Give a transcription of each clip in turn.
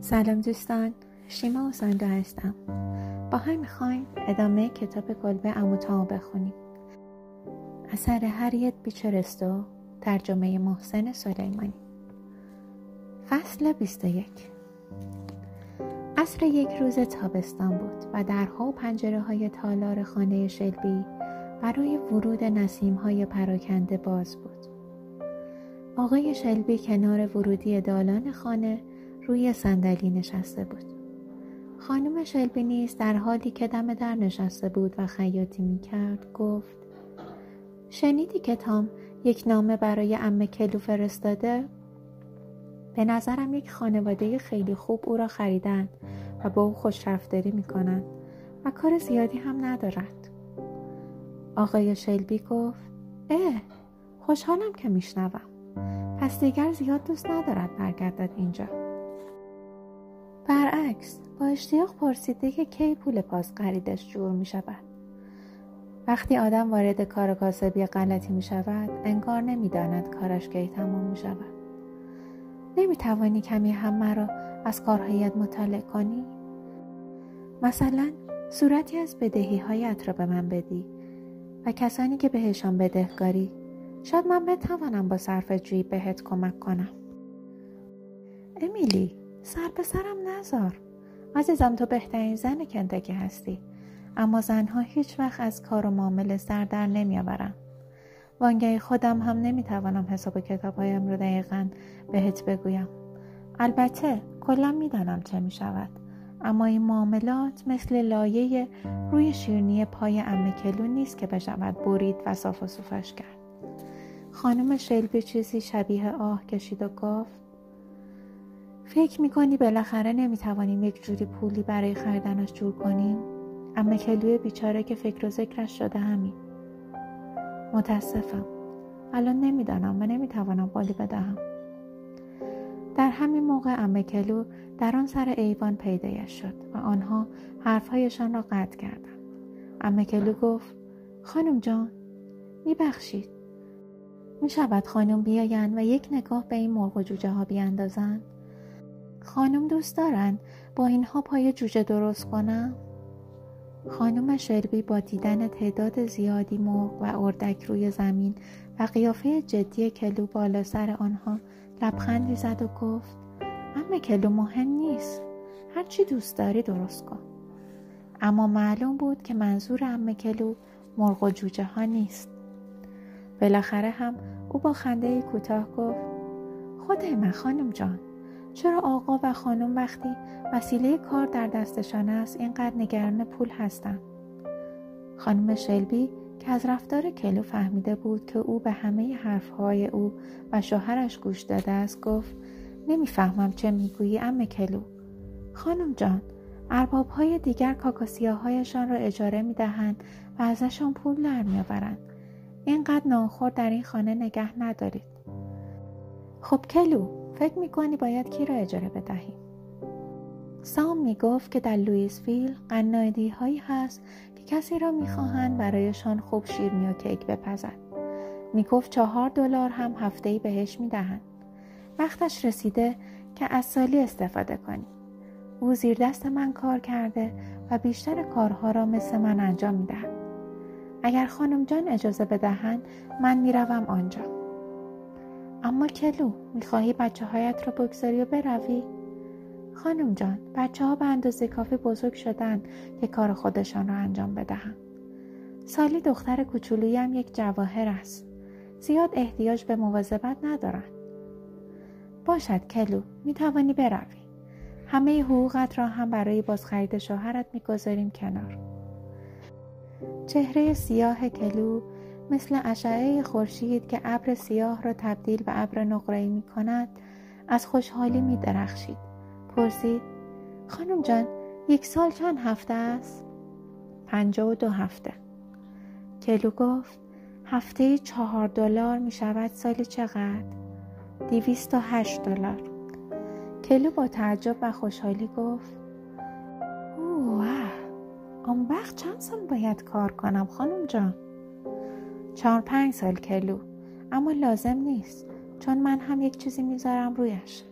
سلام دوستان شیما اوساندا هستم. با هم می‌خوایم ادامه کتاب کلبه اموتامو بخونیم. اثر هریت بیچرستو ترجمه محسن سلیمانی. فصل 21 عصر یک روز تابستان بود و درها و پنجره های تالار خانه شلبی برای ورود نسیم های پراکنده باز بود. آقای شلبی کنار ورودی دالان خانه روی صندلی نشسته بود. خانم شلبی نیز در حالی که دم در نشسته بود و خیاطی می کرد گفت شنیدی که تام یک نامه برای امه کلو فرستاده؟ به نظرم یک خانواده خیلی خوب او را خریدن و با او خوش رفتاری می کنند و کار زیادی هم ندارد. آقای شلبی گفت اه خوشحالم که میشنوم. پس دیگر زیاد دوست ندارد برگردد اینجا. برعکس با اشتیاق پرسیده که کی پول پاس خریدش جور می شود وقتی آدم وارد کار کاسبی غلطی می شود انگار نمی داند کارش کی تمام می شود نمی توانی کمی هم مرا از کارهایت مطالعه کنی؟ مثلا صورتی از بدهی هایت را به من بدی. و کسانی که بهشان بدهکاری. شاید من بتوانم با صرف جویی بهت کمک کنم. امیلی سر به سرم نزار. عزیزم تو بهترین زن کندگی هستی. اما زنها هیچ وقت از کار و معامله سر در نمیآورند. وانگهی خودم هم نمی‌توانم حساب کتابهایم رو دقیقا بهت بگویم. البته کلا می‌دانم چه می‌شود. اما این معاملات مثل لایه روی شیرنی پای امه کلو نیست که بشود برید و صاف و صوفش کرد. خانم شلبی چیزی شبیه آه کشید و گفت فکر می‌کنی بالاخره نمی‌توانیم یک جوری پولی برای خریدنش جور کنیم؟ امه کلوی بیچاره که فکر و ذکرش شده همین. متاسفم. الان نمی‌دانم و نمی‌توانم قولی بدهم. در همین موقع امه کلو در آن سر ایوان پیدایش شد و آنها حرفهایشان را قطع کردند. امه کلو گفت خانم جان میبخشید. می شود خانم بیایند و یک نگاه به این مرغ و جوجه ها بیاندازند؟ خانم دوست دارند با اینها پای جوجه درست کنم؟ خانم شربی با دیدن تعداد زیادی مرغ و اردک روی زمین و قیافه جدی کلو بالا سر آنها لبخندی زد و گفت اما کلو مهم نیست. هرچی دوست داری درست کن. اما معلوم بود که منظور ام کلو مرغ و جوجه ها نیست. بالاخره هم او با خنده کوتاه گفت خدای من خانم جان چرا آقا و خانم وقتی وسیله کار در دستشان است اینقدر نگران پول هستند خانم شلبی که از رفتار کلو فهمیده بود که او به همه حرفهای او و شوهرش گوش داده است گفت نمی‌فهمم چه می‌گویی ام کلو. خانم جان ارباب های دیگر کاکاسیاهایشان را اجاره می‌دهند و ازشان پول در میآورند اینقدر ناخور در این خانه نگه ندارید. خب کلو فکر می‌کنی باید کی را اجاره بدهیم سام می‌گفت که در لوئیسویل قنادی هایی هست که کسی را می‌خواهند برایشان خوب شیرنی و کیک بپزد. می‌گفت چهار دلار هم هفته ای بهش می‌دهند. وقتش رسیده که از سالی استفاده کنی. او زیر دست من کار کرده و بیشتر کارها را مثل من انجام می‌دهد. اگر خانم جان اجازه بدهند من می‌روم آنجا. اما کلو می‌خواهی بچه هایت را بگذاری و بروی؟ خانم جان بچه ها به اندازه کافی بزرگ شدن که کار خودشان را انجام بدهند سالی دختر کوچولویم یک جواهر است. زیاد احتیاج به مواظبت ندارند باشد کلو می توانی بروی. همه حقوقت را هم برای بازخرید شوهرت می‌گذاریم کنار. چهره سیاه کلو مثل اشعه خورشید که ابر سیاه را تبدیل به ابر نقره‌ای می کند از خوشحالی می درخشید پرسید خانم جان یک سال چند هفته است؟ پنجاه و دو هفته کلو گفت هفته چهار دلار می شود سال چقدر؟ دیویست و هشت دلار کلو با تعجب و خوشحالی گفت اوه آن وقت چند سال باید کار کنم خانم جان چهار پنج سال کلو اما لازم نیست چون من هم یک چیزی می‌ذارم رویش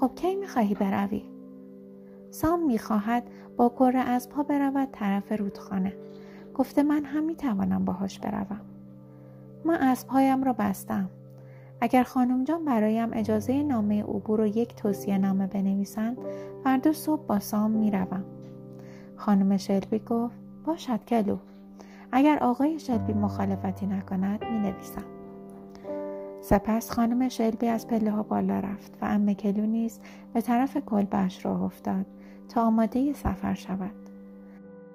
خب کی می‌خواهی بروی؟ سام می‌خواهد با کره پا برود طرف رودخانه. گفته من هم می‌توانم باهاش بروم. من اسبهایم را بستم. اگر خانم جان برایم اجازه نامه عبور و یک توصیه نامه بنویسند فردا صبح با سام می‌روم. خانم شلبی گفت باشد کلو. اگر آقای شلبی مخالفتی نکند می نویسم. سپس خانم شلبی از پله ها بالا رفت و ام کلو نیز به طرف کلبش راه افتاد تا آماده سفر شود.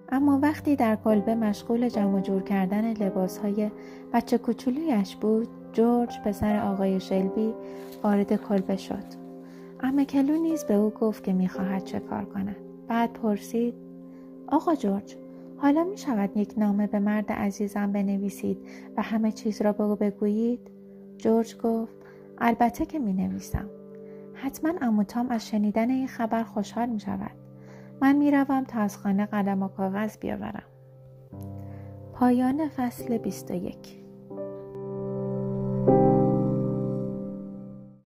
اما وقتی در کلبه مشغول جمع جور کردن لباس های بچه کوچولویش بود جورج پسر آقای شلبی وارد کلبه شد ام کلو نیز به او گفت که می‌خواهد چه کار کند بعد پرسید آقا جورج حالا می شود یک نامه به مرد عزیزم بنویسید و همه چیز را به او بگویید؟ جورج گفت البته که می نویسم. حتما اموتام از شنیدن این خبر خوشحال می شود. من می روم تا از خانه قلم و کاغذ بیاورم. پایان فصل 21